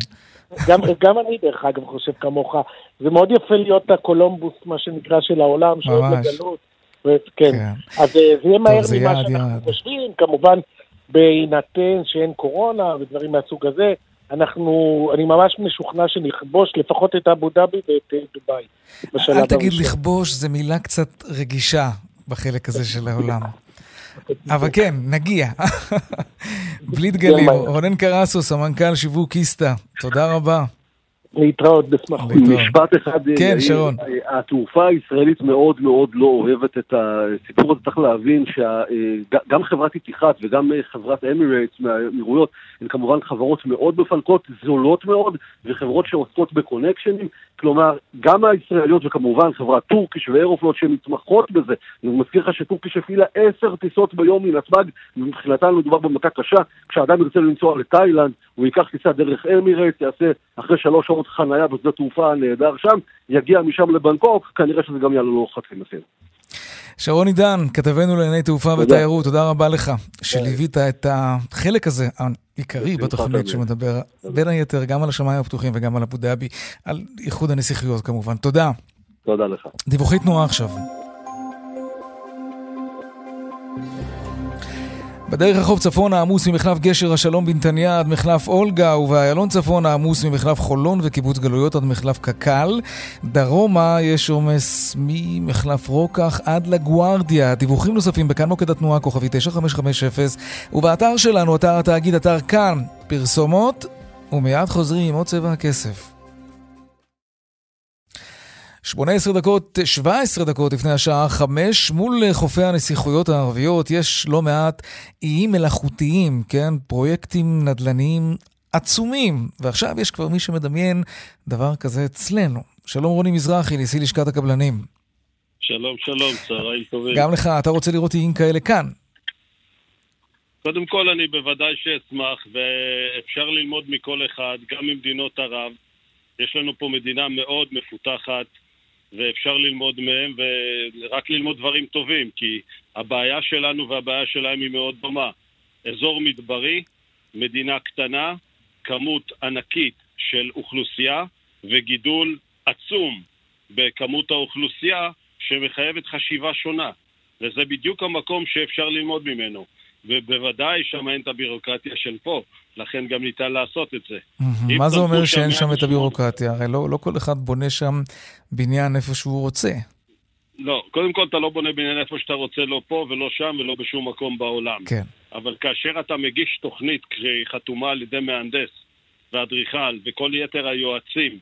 גם אני, דרך אגב, חושב כמוך. זה מאוד יפה להיות הקולומבוס, מה שנקרא, של העולם, שאוהב לגלות. כן. אז זה יהיה מהר ממה שאנחנו חושבים, כמובן. בהינתן שאין קורונה ודברים מהסוג הזה, אנחנו, אני ממש משוכנע שנכבוש לפחות את אבו דאבי ואת אה, דובאי. אל תגיד הראשון. לכבוש, זו מילה קצת רגישה בחלק הזה של העולם. אבל כן, נגיע. בלי דגלים. רונן קרסו, סמנכ"ל שיווק איסתא, תודה רבה. להתראות בשמחות. משפט אחד, כן. שרון. התעופה הישראלית מאוד מאוד לא אוהבת את הסיפור הזה. צריך להבין שגם חברת איתיחת וגם אה, חברת אמירייטס מהאמירויות הן כמובן חברות מאוד מפנקות, זולות מאוד, וחברות שעוסקות בקונקשנים. כלומר, גם הישראליות וכמובן חברת טורקיש ואירופלוט שמתמחות בזה. אני מזכיר לך שטורקיש הפעילה עשר טיסות ביום מנתב"ג, ומבחינתן מדובר במכה קשה. כשאדם ירצה לנסוע לתאילנד, הוא ייקח טיסה דרך אמירייטס, יעשה אחרי שלוש שעות חנייה בשדה תעופה נהדר שם, יגיע משם לבנקוק, כנראה שזה גם יעלה לו חצי מחיר. שרון עידן, כתבנו לענייני תעופה תודה. ותיירות, תודה רבה לך שליווית את החלק הזה העיקרי בתוכנית. שמדבר בין היתר גם על השמיים הפתוחים וגם על אבו דאבי, על איחוד הנסיכויות כמובן. תודה. תודה לך. דיווחי תנועה עכשיו. בדרך החוף צפונה עמוס ממחלף גשר השלום בנתניה עד מחלף אולגה ובאיילון צפונה עמוס ממחלף חולון וקיבוץ גלויות עד מחלף קק"ל. דרומה יש עומס ממחלף רוקח עד לגוארדיה. דיווחים נוספים בכאן מוקד התנועה כוכבי 9550 ובאתר שלנו, אתר התאגיד, אתר כאן, פרסומות ומיד חוזרים עם עוד צבע הכסף. 18 דקות, 17 דקות לפני השעה 5, מול חופי הנסיכויות הערביות יש לא מעט איים מלאכותיים, כן? פרויקטים נדל"ניים עצומים, ועכשיו יש כבר מי שמדמיין דבר כזה אצלנו. שלום רוני מזרחי, נשיא לשכת הקבלנים. שלום, שלום, צהריים טובים. גם לך, אתה רוצה לראות איים כאלה כאן. קודם כל, אני בוודאי שאשמח, ואפשר ללמוד מכל אחד, גם ממדינות ערב. יש לנו פה מדינה מאוד מפותחת, ואפשר ללמוד מהם, ורק ללמוד דברים טובים, כי הבעיה שלנו והבעיה שלהם היא מאוד דומה. אזור מדברי, מדינה קטנה, כמות ענקית של אוכלוסייה, וגידול עצום בכמות האוכלוסייה, שמחייבת חשיבה שונה. וזה בדיוק המקום שאפשר ללמוד ממנו. ובוודאי שם אין את הבירוקרטיה של פה, לכן גם ניתן לעשות את זה. מה זה אומר שאין שם את 108 הבירוקרטיה? הרי לא, לא כל אחד בונה שם בניין איפה שהוא רוצה. לא, קודם כל אתה לא בונה בניין איפה שאתה רוצה, לא פה ולא שם ולא בשום מקום בעולם. כן. אבל כאשר אתה מגיש תוכנית חתומה על ידי מהנדס ואדריכל וכל יתר היועצים,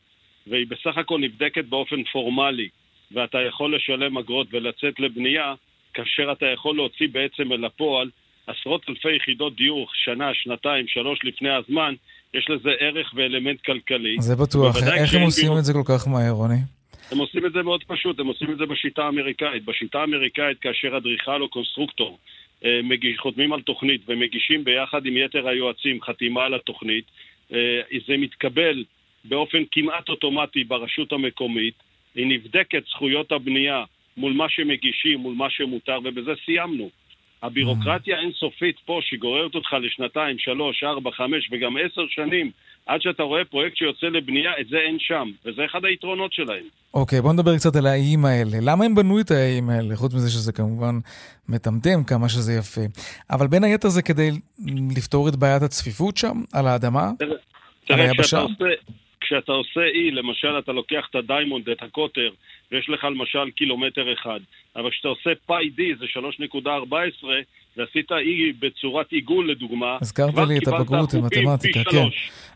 והיא בסך הכל נבדקת באופן פורמלי, ואתה יכול לשלם אגרות ולצאת לבנייה, כאשר אתה יכול להוציא בעצם אל הפועל עשרות אלפי יחידות דיור, שנה, שנתיים, שלוש לפני הזמן, יש לזה ערך ואלמנט כלכלי. זה בטוח. איך הם עושים בירוק- את זה כל כך מהר, רוני? הם עושים את זה מאוד פשוט, הם עושים את זה בשיטה האמריקאית. בשיטה האמריקאית, כאשר אדריכל או קונסטרוקטור אה, מגיש, חותמים על תוכנית ומגישים ביחד עם יתר היועצים חתימה על התוכנית, אה, זה מתקבל באופן כמעט אוטומטי ברשות המקומית, היא נבדקת זכויות הבנייה מול מה שמגישים, מול מה שמותר, ובזה סיימנו. הבירוקרטיה האינסופית פה, שגוררת אותך לשנתיים, שלוש, ארבע, חמש וגם עשר שנים, עד שאתה רואה פרויקט שיוצא לבנייה, את זה אין שם. וזה אחד היתרונות שלהם. אוקיי, בוא נדבר קצת על האיים האלה. למה הם בנו את האיים האלה? חוץ מזה שזה כמובן מטמטם כמה שזה יפה. אבל בין היתר זה כדי לפתור את בעיית הצפיפות שם, על האדמה, על היבשה. כשאתה עושה, אי, למשל, אתה לוקח את ה diameter, את הקוטר, ויש לך למשל קילומטר אחד. אבל כשאתה עושה פאי D, זה 3.14, ועשית אי בצורת עיגול לדוגמה, הזכרת לי את הבגרות במתמטיקה, כן.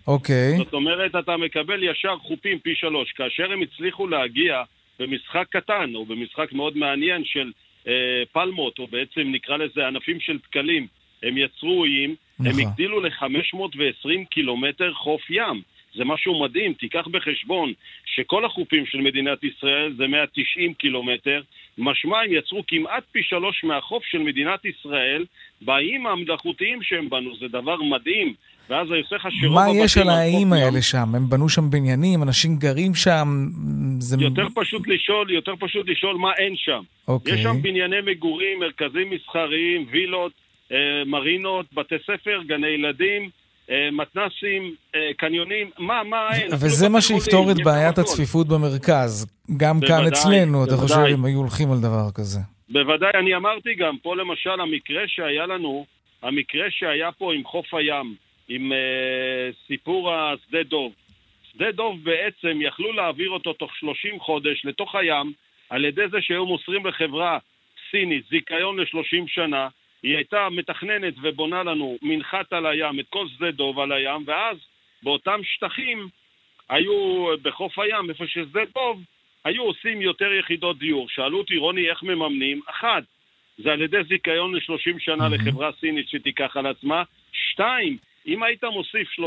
אוקיי. זאת אומרת, אתה מקבל ישר חופים פי שלוש. כאשר הם הצליחו להגיע במשחק קטן, או במשחק מאוד מעניין של אה, פלמות, או בעצם נקרא לזה ענפים של דקלים, הם יצרו איים, הם נכון. הגדילו ל-520 קילומטר חוף ים. זה משהו מדהים, תיקח בחשבון שכל החופים של מדינת ישראל זה 190 קילומטר, משמע הם יצרו כמעט פי שלוש מהחוף של מדינת ישראל באיים המלאכותיים שהם בנו, זה דבר מדהים. ואז זה עושה לך שרוב מה הבתים יש על האיים ים. האלה שם? הם בנו שם בניינים, אנשים גרים שם, זה... יותר פשוט לשאול, יותר פשוט לשאול מה אין שם. אוקיי. יש שם בנייני מגורים, מרכזים מסחריים, וילות, אה, מרינות, בתי ספר, גני ילדים, מתנסים, אה, קניונים, מה, מה אין? וזה מה שיפתור את בעיית. הצפיפות במרכז. גם כאן אצלנו, אתה חושב. אם היו הולכים על דבר כזה. בוודאי, אני אמרתי גם, פה למשל המקרה שהיה לנו, המקרה שהיה פה עם חוף הים, עם אה, סיפור השדה דוב. שדה דוב בעצם יכלו להעביר אותו תוך 30 חודש לתוך הים על ידי זה שהיו מוסרים לחברה סינית זיכיון ל-30 שנה, היא הייתה מתכננת ובונה לנו מנחת על הים, את כל שדה דוב על הים, ואז באותם שטחים היו בחוף הים, איפה ששדה דוב, היו עושים יותר יחידות דיור. שאלו אותי, רוני, איך מממנים? אחת, זה על ידי זיכיון ל-30 שנה. לחברה סינית שתיקח על עצמה. שתיים, אם היית מוסיף 30%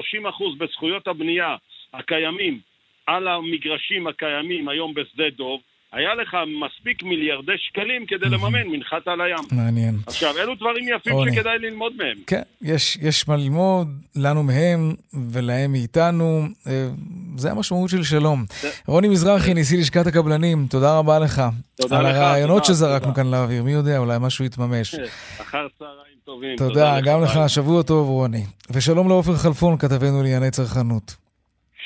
בזכויות הבנייה הקיימים על המגרשים הקיימים היום בשדה דוב, היה לך מספיק מיליארדי שקלים כדי לממן מנחת על הים. מעניין. עכשיו, אלו דברים יפים עוני. שכדאי ללמוד מהם. כן, יש, יש מה ללמוד, לנו מהם ולהם מאיתנו. אה, זה המשמעות של שלום. זה... רוני מזרחי, נשיא לשכת הקבלנים, תודה רבה לך. תודה על לך. על הרעיונות שזרקנו כאן לאוויר, מי יודע, אולי משהו יתממש. אחר צהריים טובים. תודה, תודה גם לך, שבוע טוב רוני. ושלום לעופר חלפון, כתבנו לענייני צרכנות.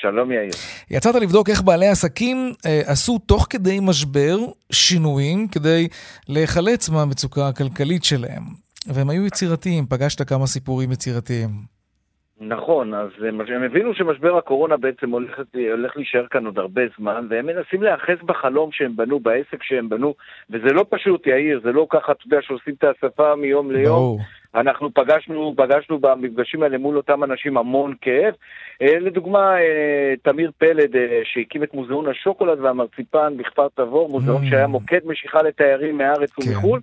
שלום יאיר. יצאת לבדוק איך בעלי עסקים אה, עשו תוך כדי משבר שינויים כדי להיחלץ מהמצוקה הכלכלית שלהם. והם היו יצירתיים, פגשת כמה סיפורים יצירתיים. נכון, אז הם הבינו שמשבר הקורונה בעצם הולך, הולך להישאר כאן עוד הרבה זמן, והם מנסים להיאחז בחלום שהם בנו, בעסק שהם בנו, וזה לא פשוט, יאיר, זה לא ככה, אתה יודע, שעושים את השפה מיום ליום. ברור. אנחנו פגשנו, פגשנו במפגשים האלה מול אותם אנשים המון כאב. אה, לדוגמה, אה, תמיר פלד, אה, שהקים את מוזיאון השוקולד והמרציפן בכפר תבור, מוזיאון mm. שהיה מוקד משיכה לתיירים מהארץ כן. ומחו"ל.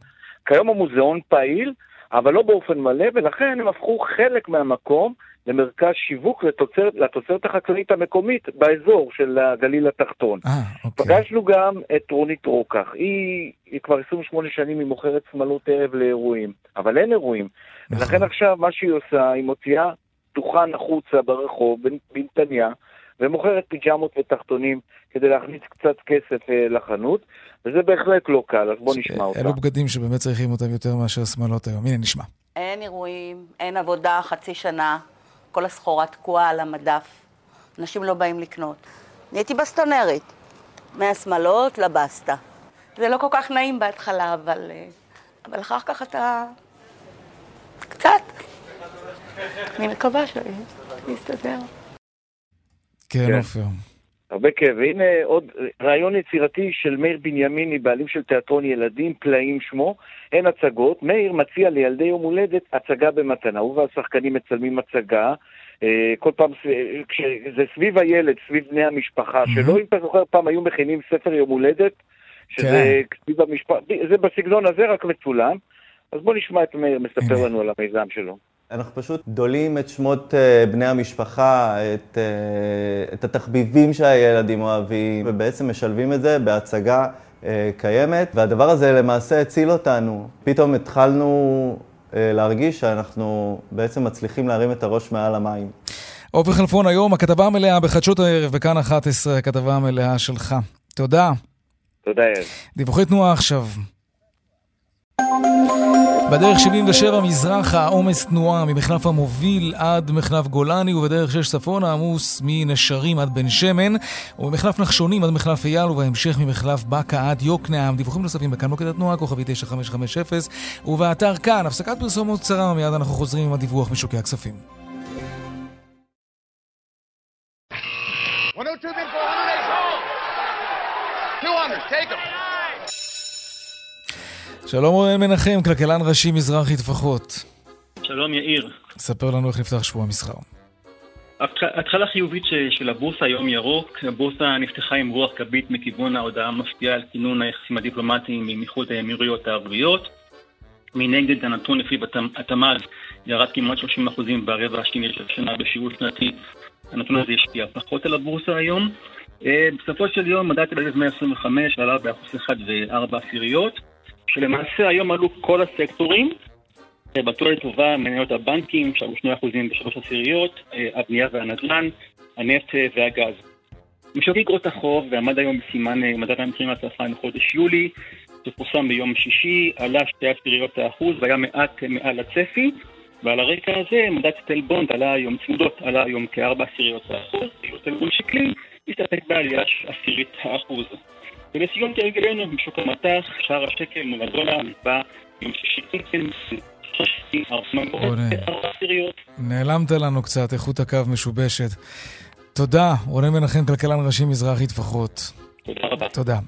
כיום המוזיאון פעיל, אבל לא באופן מלא, ולכן הם הפכו חלק מהמקום למרכז שיווק לתוצרת, לתוצרת החקלאית המקומית באזור של הגליל התחתון. אה, אוקיי. פגשנו גם את רונית רוקח. היא, היא כבר 28 שנים, היא מוכרת שמלות ערב לאירועים, אבל אין אירועים. נכון. ולכן עכשיו מה שהיא עושה, היא מוציאה דוכן החוצה ברחוב, בנתניה, ומוכרת פיג'מות ותחתונים כדי להכניס קצת כסף אה, לחנות, וזה בהחלט לא קל, אז בוא נשמע אותה. אלו בגדים שבאמת צריכים אותם יותר מאשר שמלות היום. הנה, נשמע. אין אירועים, אין עבודה חצי שנה. כל הסחורה תקועה על המדף. אנשים לא באים לקנות. נהייתי בסטונרית, מהשמאלות לבסטה. זה לא כל כך נעים בהתחלה, אבל, אה, אבל אחר כך אתה... קצת. אני מקווה שיסתדר. כן, כן, עופר. הרבה כאב. והנה עוד רעיון יצירתי של מאיר בנימיני, בעלים של תיאטרון ילדים, פלאים שמו. אין הצגות. מאיר מציע לילדי יום הולדת הצגה במתנה. הוא והשחקנים מצלמים הצגה. אה, כל פעם, כשזה סביב הילד, סביב בני המשפחה שלו, אם אתה זוכר, פעם היו מכינים ספר יום הולדת, שזה כן. סביב המשפחה, זה בסגנון הזה רק מצולם. אז בוא נשמע את מאיר מספר לנו על המיזם שלו. אנחנו פשוט דולים את שמות uh, בני המשפחה, את, uh, את התחביבים שהילדים אוהבים, ובעצם משלבים את זה בהצגה uh, קיימת, והדבר הזה למעשה הציל אותנו. פתאום התחלנו להרגיש שאנחנו בעצם מצליחים להרים את הראש מעל המים. עופר חלפון היום, הכתבה המלאה בחדשות הערב, בכאן 11, הכתבה המלאה שלך. תודה. תודה, יאיר. דיווחי תנועה עכשיו. בדרך 77 מזרחה, עומס תנועה ממחלף המוביל עד מחלף גולני ובדרך 6 צפונה עמוס מנשרים עד בן שמן וממחלף נחשונים עד מחלף אייל ובהמשך ממחלף בקה עד יוקנעם. דיווחים נוספים בכאן מוקד התנועה, כוכבי 9550 ובאתר כאן, הפסקת פרסומות קצרה, מיד אנחנו חוזרים עם הדיווח משוקי הכספים. 102 200, take them. שלום רואל מנחם, כלכלן ראשי מזרחי טפחות. שלום יאיר. ספר לנו איך נפתח שבוע המסחר. התחלה חיובית של הבורסה היום ירוק, הבורסה נפתחה עם רוח גבית מכיוון ההודעה המפתיעה על כינון היחסים הדיפלומטיים עם איחוד האמירויות הערביות. מנגד הנתון לפי התמ"ז ירד כמעט 30% ברבע השני של השנה בשיעור שנתי. הנתון הזה השפיע פחות על הבורסה היום. אה, בסופו של יום מדד תל אביב 125 עלה באחוז אחד וארבע עשיריות. שלמעשה היום עלו כל הסקטורים, אה, בטוח לטובה מניות הבנקים, שעלו 2% בשלוש עשיריות, אה, הבנייה והנדל"ן, הנפט אה, והגז. משוק אגרות החוב ועמד היום בסימן מדד המחירים לצרכן לחודש יולי, שפורסם ביום שישי, עלה שתי עשיריות האחוז והיה מעט מעל הצפי, ועל הרקע הזה מדד סטלבונד עלה היום, צמודות עלה היום כארבע עשיריות האחוז, סטלבונד שקלי הסתפק בעלייה עשירית האחוז. ולסיום כהרגלנו בשוק המטח, שער השקל מול הדולר נקבע יום שישי נעלמת לנו קצת, איכות הקו משובשת. תודה, רונן מנחם, כלכלן ראשי מזרחי טפחות. תודה רבה. תודה.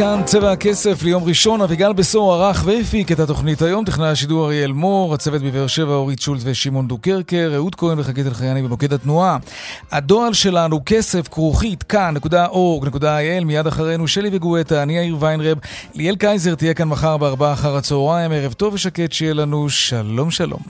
כאן צבע הכסף ליום ראשון, אביגל בסור ערך והפיק את התוכנית היום, טכנאי השידור אריאל מור, הצוות בבאר שבע אורית שולט ושמעון דוקרקר, אהוד כהן וחגית אלחייני במוקד התנועה. הדואל שלנו כסף כרוכית כאן.org.il, מיד אחרינו שלי וגואטה, אני יאיר ויינרב, ליאל קייזר תהיה כאן מחר בארבעה אחר הצהריים, ערב טוב ושקט שיהיה לנו, שלום שלום.